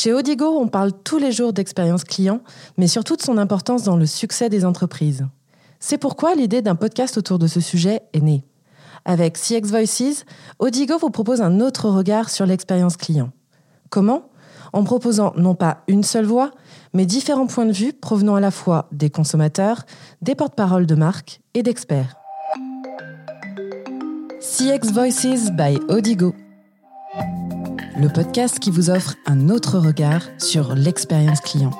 Chez Odigo, on parle tous les jours d'expérience client, mais surtout de son importance dans le succès des entreprises. C'est pourquoi l'idée d'un podcast autour de ce sujet est née. Avec CX Voices, Odigo vous propose un autre regard sur l'expérience client. Comment? En proposant non pas une seule voix, mais différents points de vue provenant à la fois des consommateurs, des porte-paroles de marques et d'experts. CX Voices by Odigo le podcast qui vous offre un autre regard sur l'expérience client.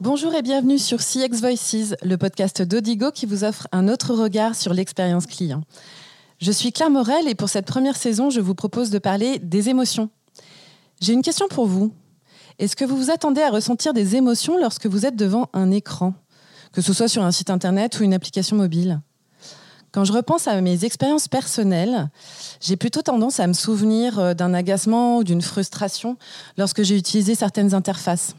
Bonjour et bienvenue sur CX Voices, le podcast d'Odigo qui vous offre un autre regard sur l'expérience client. Je suis Claire Morel et pour cette première saison, je vous propose de parler des émotions. J'ai une question pour vous. Est-ce que vous vous attendez à ressentir des émotions lorsque vous êtes devant un écran, que ce soit sur un site internet ou une application mobile? Quand je repense à mes expériences personnelles, j'ai plutôt tendance à me souvenir euh, d'un agacement ou d'une frustration lorsque j'ai utilisé certaines interfaces.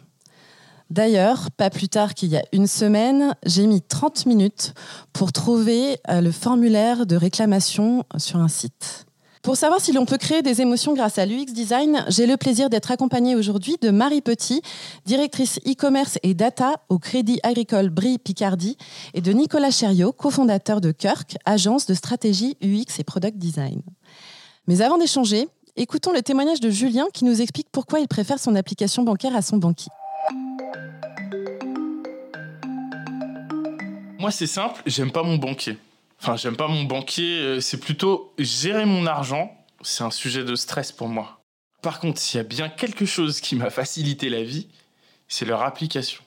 D'ailleurs, pas plus tard qu'il y a une semaine, j'ai mis 30 minutes pour trouver euh, le formulaire de réclamation sur un site. Pour savoir si l'on peut créer des émotions grâce à l'UX Design, j'ai le plaisir d'être accompagnée aujourd'hui de Marie Petit, directrice e-commerce et data au Crédit Agricole Brie Picardie, et de Nicolas Chériot, cofondateur de Kirk, agence de stratégie UX et product design. Mais avant d'échanger, écoutons le témoignage de Julien qui nous explique pourquoi il préfère son application bancaire à son banquier. Moi, c'est simple, j'aime pas mon banquier. Enfin, j'aime pas mon banquier, euh, c'est plutôt gérer mon argent. C'est un sujet de stress pour moi. Par contre, s'il y a bien quelque chose qui m'a facilité la vie, c'est leur application.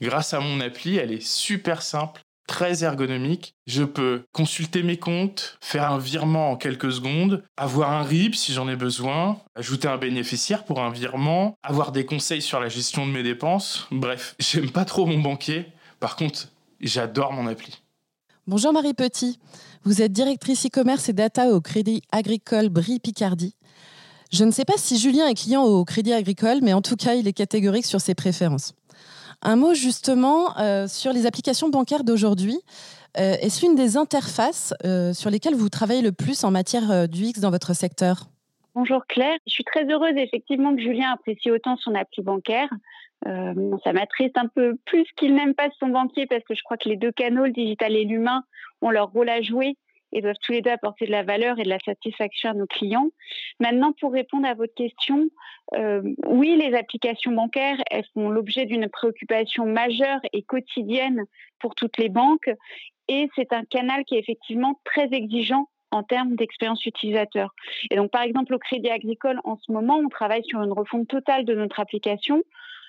Grâce à mon appli, elle est super simple, très ergonomique. Je peux consulter mes comptes, faire un virement en quelques secondes, avoir un RIB si j'en ai besoin, ajouter un bénéficiaire pour un virement, avoir des conseils sur la gestion de mes dépenses. Bref, j'aime pas trop mon banquier. Par contre, j'adore mon appli. Bonjour Marie Petit, vous êtes directrice e-commerce et data au Crédit Agricole Brie Picardie. Je ne sais pas si Julien est client au Crédit Agricole, mais en tout cas, il est catégorique sur ses préférences. Un mot justement euh, sur les applications bancaires d'aujourd'hui. Euh, est-ce une des interfaces euh, sur lesquelles vous travaillez le plus en matière d'UX dans votre secteur? Bonjour Claire, je suis très heureuse effectivement que Julien apprécie autant son appli bancaire. Euh, ça m'attriste un peu plus qu'il n'aime pas son banquier parce que je crois que les deux canaux, le digital et l'humain, ont leur rôle à jouer et doivent tous les deux apporter de la valeur et de la satisfaction à nos clients. Maintenant, pour répondre à votre question, euh, oui, les applications bancaires, elles font l'objet d'une préoccupation majeure et quotidienne pour toutes les banques. Et c'est un canal qui est effectivement très exigeant en termes d'expérience utilisateur. Et donc, par exemple, au Crédit Agricole, en ce moment, on travaille sur une refonte totale de notre application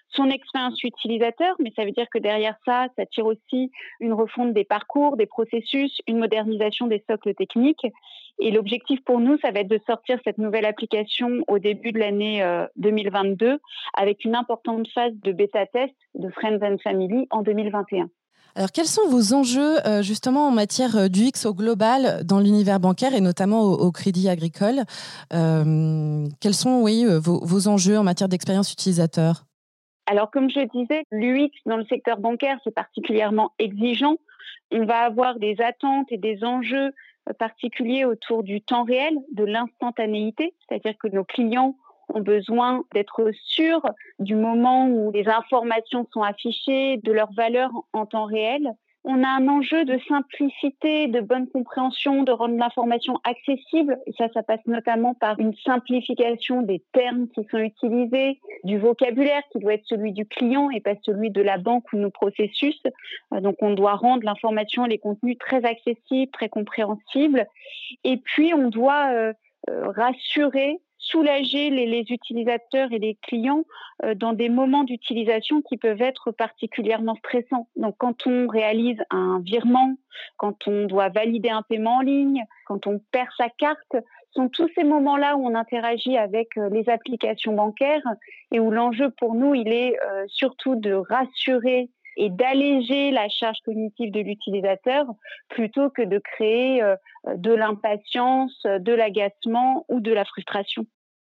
son expérience utilisateur, mais ça veut dire que derrière ça, ça tire aussi une refonte des parcours, des processus, une modernisation des socles techniques. Et l'objectif pour nous, ça va être de sortir cette nouvelle application au début de l'année 2022 euh, avec une importante phase de bêta test de Friends and Family en 2021. Alors, quels sont vos enjeux euh, justement en matière euh, d'UX au global dans l'univers bancaire et notamment au, Crédit Agricole Quels sont, oui, vos enjeux en matière d'expérience utilisateur? Alors, comme je disais, l'UX dans le secteur bancaire, c'est particulièrement exigeant. On va avoir des attentes et des enjeux euh, particuliers autour du temps réel, de l'instantanéité, c'est-à-dire que nos clients ont besoin d'être sûrs du moment où les informations sont affichées, de leur valeur en temps réel on a un enjeu de simplicité, de bonne compréhension, de rendre l'information accessible. Et ça, ça passe notamment par une simplification des termes qui sont utilisés, du vocabulaire qui doit être celui du client et pas celui de la banque ou nos processus. Euh, donc, on doit rendre l'information, les contenus très accessibles, très compréhensibles. Et puis, on doit euh, euh, rassurer soulager les, utilisateurs et les clients euh, dans des moments d'utilisation qui peuvent être particulièrement stressants. Donc quand on réalise un virement, quand on doit valider un paiement en ligne, quand on perd sa carte, sont tous ces moments-là où on interagit avec euh, les applications bancaires et où l'enjeu pour nous, il est euh, surtout de rassurer et d'alléger la charge cognitive de l'utilisateur plutôt que de créer de l'impatience, de l'agacement ou de la frustration.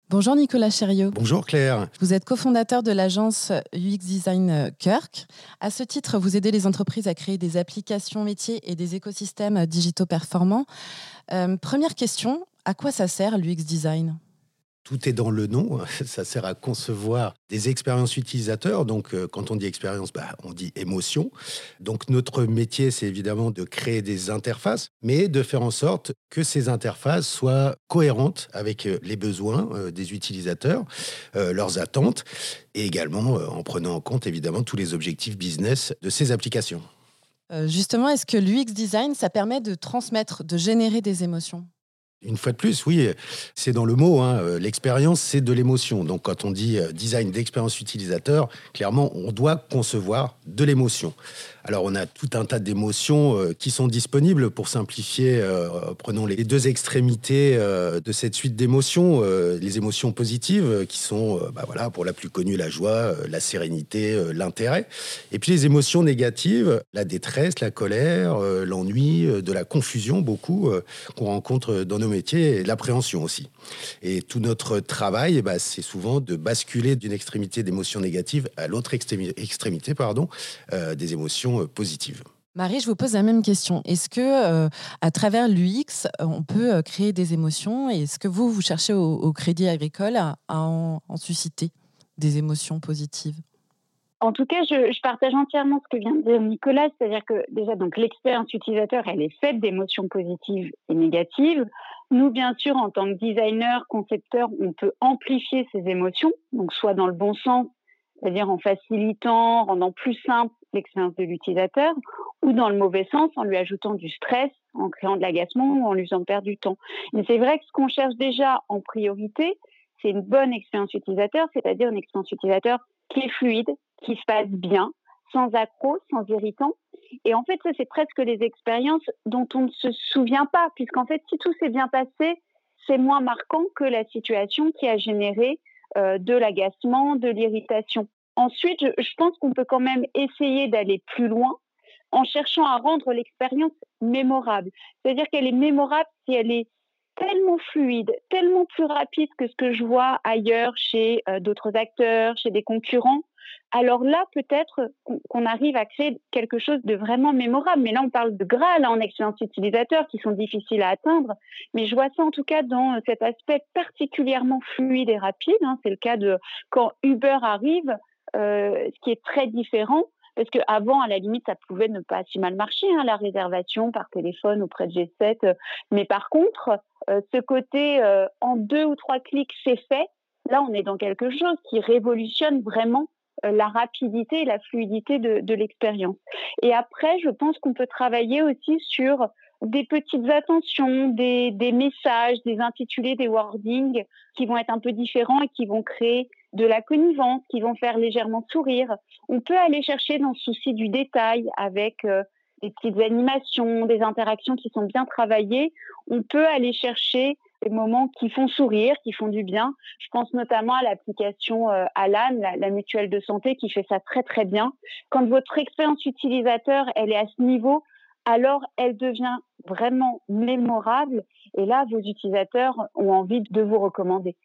Bonjour Nicolas Chériot. Bonjour Claire. Vous êtes cofondateur de l'agence UX Design Kirk. À ce titre, vous aidez les entreprises à créer des applications métiers et des écosystèmes digitaux performants. Euh, première question, à quoi ça sert l'UX Design? Tout est dans le nom. Ça sert à concevoir des expériences utilisateurs. Donc, euh, quand on dit expérience, bah, on dit émotion. Donc, notre métier, c'est évidemment de créer des interfaces, mais de faire en sorte que ces interfaces soient cohérentes avec euh, les besoins euh, des utilisateurs, leurs attentes, et également en prenant en compte évidemment tous les objectifs business de ces applications. Justement, est-ce que l'UX design, ça permet de transmettre, de générer des émotions? Une fois de plus, oui, c'est dans le mot. Hein, euh, l'expérience, c'est de l'émotion. Donc, quand on dit euh, design d'expérience utilisateur, clairement, on doit concevoir de l'émotion. Alors, on a tout un tas d'émotions euh, qui sont disponibles pour simplifier. prenons les deux extrémités de cette suite d'émotions. les émotions positives, qui sont, bah voilà, pour la plus connue, la joie, la sérénité, l'intérêt. Et puis les émotions négatives, la détresse, la colère, l'ennui, de la confusion, beaucoup, qu'on rencontre dans nos métier et l'appréhension aussi. Et tout notre travail, bah, c'est souvent de basculer d'une extrémité d'émotions négatives à l'autre extrémité pardon, euh, des émotions euh, positives. Marie, je vous pose la même question. Est-ce que, euh, à travers l'UX, on peut créer des émotions Et est-ce que vous, vous cherchez au, Crédit Agricole à, en, susciter des émotions positives? En tout cas, je, je, partage entièrement ce que vient de dire Nicolas, c'est-à-dire que déjà, donc l'expérience utilisateur, elle est faite d'émotions positives et négatives. Nous, bien sûr, en tant que designer, concepteur, on peut amplifier ces émotions, donc soit dans le bon sens, c'est-à-dire en facilitant, en rendant plus simple l'expérience de l'utilisateur, ou dans le mauvais sens, en lui ajoutant du stress, en créant de l'agacement ou en lui faisant perdre du temps. Mais c'est vrai que ce qu'on cherche déjà en priorité, c'est une bonne expérience utilisateur, c'est-à-dire une expérience utilisateur qui est fluide, qui se passe bien, sans accroc, sans irritant. Et en fait, ça, c'est presque des expériences dont on ne se souvient pas, puisqu'en fait, si tout s'est bien passé, c'est moins marquant que la situation qui a généré euh, de l'agacement, de l'irritation. Ensuite, je, je pense qu'on peut quand même essayer d'aller plus loin en cherchant à rendre l'expérience mémorable. C'est-à-dire qu'elle est mémorable si elle est tellement fluide, tellement plus rapide que ce que je vois ailleurs chez euh, d'autres acteurs, chez des concurrents, alors là, peut-être qu'on arrive à créer quelque chose de vraiment mémorable. Mais là, on parle de gras là, en expérience utilisateur qui sont difficiles à atteindre. Mais je vois ça en tout cas dans cet aspect particulièrement fluide et rapide. Hein. C'est le cas de quand Uber arrive, euh, ce qui est très différent. Parce qu'avant, à la limite, ça pouvait ne pas si mal marcher, hein, la réservation par téléphone auprès de G7. Mais par contre, euh, ce côté euh, en deux ou trois clics, c'est fait, là, on est dans quelque chose qui révolutionne vraiment euh, la rapidité et la fluidité de, l'expérience. Et après, je pense qu'on peut travailler aussi sur des petites attentions, des, messages, des intitulés, des wordings qui vont être un peu différents et qui vont créer de la connivence, qui vont faire légèrement sourire. On peut aller chercher dans le souci du détail avec euh, des petites animations, des interactions qui sont bien travaillées. On peut aller chercher moments qui font sourire, qui font du bien. Je pense notamment à l'application euh, Alan, la, mutuelle de santé, qui fait ça très très bien. Quand votre expérience utilisateur, elle est à ce niveau, alors elle devient vraiment mémorable et là, vos utilisateurs ont envie de vous recommander.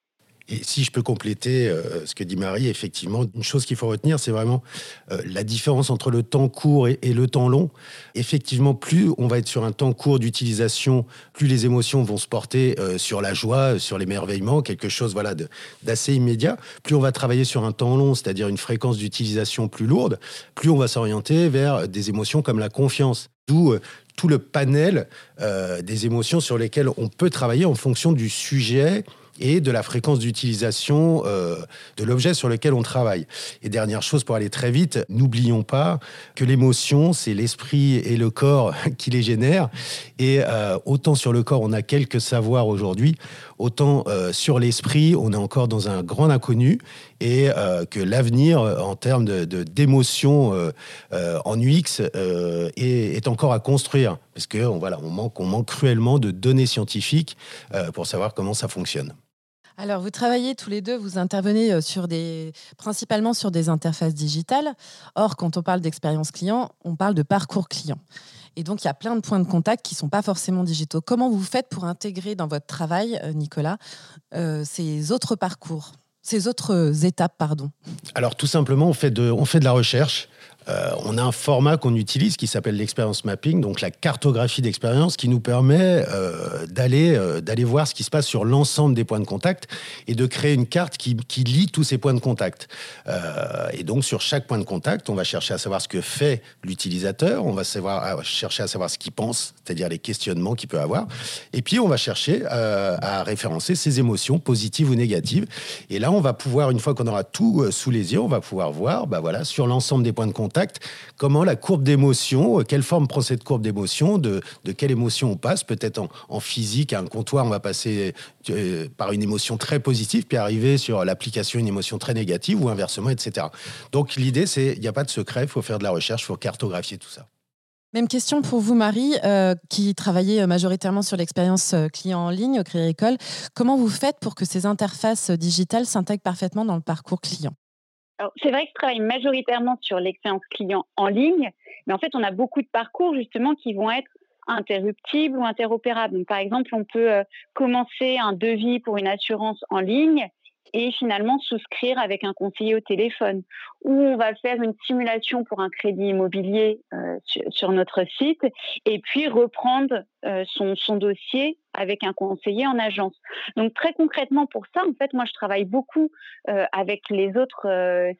Et si je peux compléter euh, ce que dit Marie, effectivement, une chose qu'il faut retenir, c'est vraiment euh, la différence entre le temps court et, le temps long. Effectivement, plus on va être sur un temps court d'utilisation, plus les émotions vont se porter euh, sur la joie, sur l'émerveillement, quelque chose voilà d'assez immédiat. Plus on va travailler sur un temps long, c'est-à-dire une fréquence d'utilisation plus lourde, plus on va s'orienter vers des émotions comme la confiance. D'où tout le panel des émotions sur lesquelles on peut travailler en fonction du sujet et de la fréquence d'utilisation euh, de l'objet sur lequel on travaille. Et dernière chose, pour aller très vite, n'oublions pas que l'émotion, c'est l'esprit et le corps qui les génèrent. Et euh, autant sur le corps, on a quelques savoirs aujourd'hui, autant euh, sur l'esprit, on est encore dans un grand inconnu et que l'avenir en termes de, d'émotion en UX est, est, encore à construire parce qu'on voilà, on manque, on manque cruellement de données scientifiques pour savoir comment ça fonctionne. Alors, vous travaillez tous les deux, vous intervenez euh, principalement sur des interfaces digitales. Or, quand on parle d'expérience client, on parle de parcours client. Et donc, il y a plein de points de contact qui ne sont pas forcément digitaux. Comment vous faites pour intégrer dans votre travail, Nicolas, ces autres parcours ces autres étapes, pardon? Alors tout simplement, on fait de, on fait de la recherche. Euh, on a un format qu'on utilise qui s'appelle l'expérience mapping, donc la cartographie d'expérience qui nous permet euh, d'aller euh, d'aller voir ce qui se passe sur l'ensemble des points de contact et de créer une carte qui, qui lie tous ces points de contact. et donc sur chaque point de contact, on va chercher à savoir ce que fait l'utilisateur, on va chercher à savoir ce qu'il pense, c'est-à-dire les questionnements qu'il peut avoir, et puis on va chercher à référencer ses émotions positives ou négatives. Et là, on va pouvoir, une fois qu'on aura tout sous les yeux, on va pouvoir voir, bah voilà, sur l'ensemble des points de contact comment la courbe d'émotion, euh, quelle forme prend cette courbe d'émotion, de, quelle émotion on passe, peut-être en, physique, à un comptoir, on va passer euh, par une émotion très positive, puis arriver sur l'application une émotion très négative, ou inversement, etc. Donc l'idée, c'est, il n'y a pas de secret, il faut faire de la recherche, il faut cartographier tout ça. Même question pour vous, Marie, euh, qui travaillait majoritairement sur l'expérience client en ligne au Crédit École. Comment vous faites pour que ces interfaces digitales s'intègrent parfaitement dans le parcours client? C'est vrai que je travaille majoritairement sur l'expérience client en ligne, mais en fait, on a beaucoup de parcours justement qui vont être interruptibles ou interopérables. par exemple, on peut euh, commencer un devis pour une assurance en ligne et finalement souscrire avec un conseiller au téléphone. Ou on va faire une simulation pour un crédit immobilier euh, sur, notre site et puis reprendre euh, son, son, dossier avec un conseiller en agence. Donc très concrètement pour ça, en fait, moi je travaille beaucoup euh, avec les autres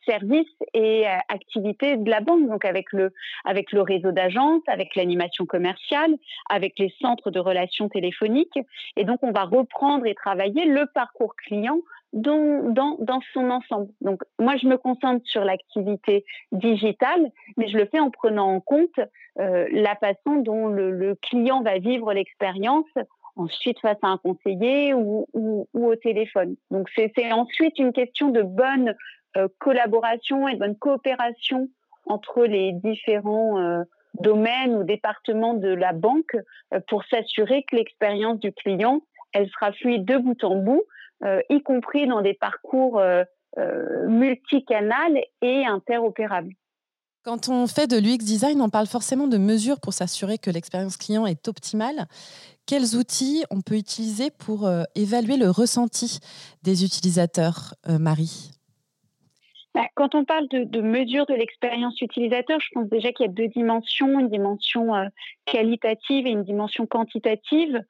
services et activités de la banque, donc avec le avec le réseau d'agences, avec l'animation commerciale, avec les centres de relations téléphoniques. Et donc on va reprendre et travailler le parcours client dans, dans, dans, son ensemble. Donc, moi, je me concentre sur l'activité digitale, mais je le fais en prenant en compte euh, la façon dont le, client va vivre l'expérience ensuite face à un conseiller ou, ou, ou au téléphone. Donc, c'est ensuite une question de bonne euh, collaboration et de bonne coopération entre les différents euh, domaines ou départements de la banque euh, pour s'assurer que l'expérience du client, elle sera fluide de bout en bout euh, y compris dans des parcours euh, euh, multicanal et interopérables. Quand on fait de l'UX design, on parle forcément de mesures pour s'assurer que l'expérience client est optimale. Quels outils on peut utiliser pour évaluer le ressenti des utilisateurs, Marie? Bah, quand on parle de, de mesure de l'expérience utilisateur, je pense déjà qu'il y a deux dimensions, une dimension qualitative et une dimension quantitative.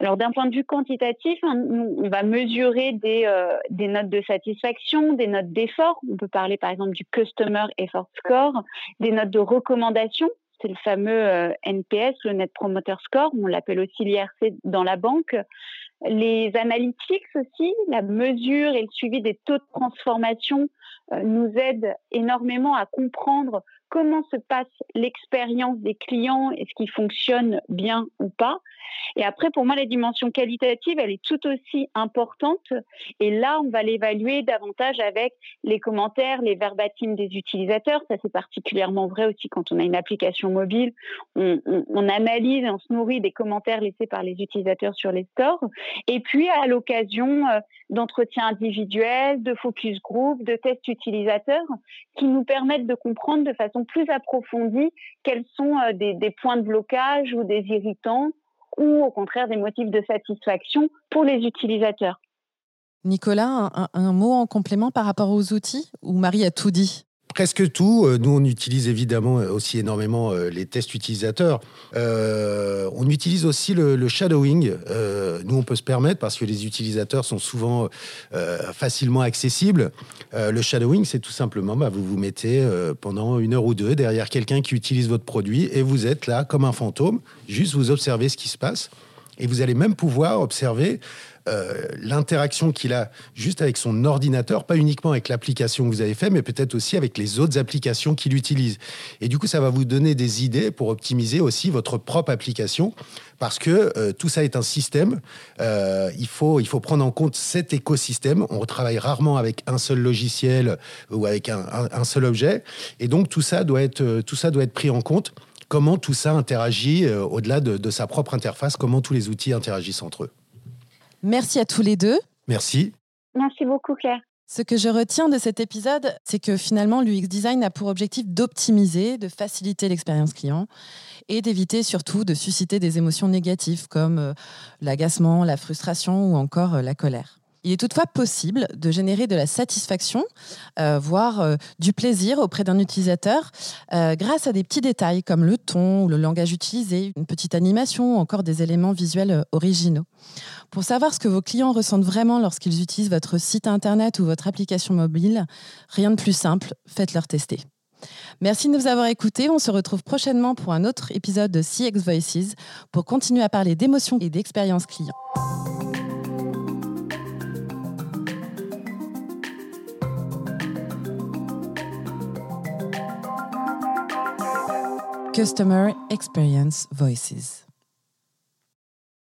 Alors d'un point de vue quantitatif, hein, on va mesurer des, euh, des, notes de satisfaction, des notes d'effort. On peut parler par exemple du Customer Effort Score, des notes de recommandation. C'est le fameux euh, NPS, le Net Promoter Score. On l'appelle aussi l'IRC dans la banque. Les analytics aussi, la mesure et le suivi des taux de transformation euh, nous aident énormément à comprendre comment se passe l'expérience des clients et ce qui fonctionne bien ou pas. Et après, pour moi, la dimension qualitative, elle est tout aussi importante. Et là, on va l'évaluer davantage avec les commentaires, les verbatims des utilisateurs. Ça, c'est particulièrement vrai aussi quand on a une application mobile. On, on, analyse et on se nourrit des commentaires laissés par les utilisateurs sur les stores. Et puis, à l'occasion euh, d'entretiens individuels, de focus group, de tests utilisateurs, qui nous permettent de comprendre de façon plus approfondie quels sont euh, des, des points de blocage ou des irritants ou au contraire des motifs de satisfaction pour les utilisateurs. Nicolas, un, mot en complément par rapport aux outils ou Marie a tout dit? Presque tout. Euh, nous, on utilise évidemment euh, aussi énormément euh, les tests utilisateurs. on utilise aussi le, shadowing. nous, on peut se permettre, parce que les utilisateurs sont souvent facilement accessibles. le shadowing, c'est tout simplement, bah, vous vous mettez pendant une heure ou deux derrière quelqu'un qui utilise votre produit et vous êtes là comme un fantôme, juste vous observez ce qui se passe. Et vous allez même pouvoir observer euh, l'interaction qu'il a juste avec son ordinateur, pas uniquement avec l'application que vous avez fait, mais peut-être aussi avec les autres applications qu'il utilise. Et du coup, ça va vous donner des idées pour optimiser aussi votre propre application, parce que euh, tout ça est un système. Euh, il, faut, il faut prendre en compte cet écosystème. On travaille rarement avec un seul logiciel ou avec un, seul objet. Et donc, tout ça doit être, tout ça doit être pris en compte comment tout ça interagit au-delà de, de, sa propre interface, comment tous les outils interagissent entre eux? Merci à tous les deux. Merci. Merci beaucoup, Claire. Ce que je retiens de cet épisode, c'est que finalement, l'UX Design a pour objectif d'optimiser, de faciliter l'expérience client et d'éviter surtout de susciter des émotions négatives comme euh, l'agacement, la frustration ou encore euh, la colère. Il est toutefois possible de générer de la satisfaction, euh, voire euh, du plaisir auprès d'un utilisateur euh, grâce à des petits détails comme le ton ou le langage utilisé, une petite animation ou encore des éléments visuels originaux. Pour savoir ce que vos clients ressentent vraiment lorsqu'ils utilisent votre site internet ou votre application mobile, rien de plus simple, faites-leur tester. Merci de nous avoir écoutés. On se retrouve prochainement pour un autre épisode de CX Voices pour continuer à parler d'émotions et d'expérience client. Customer Experience Voices.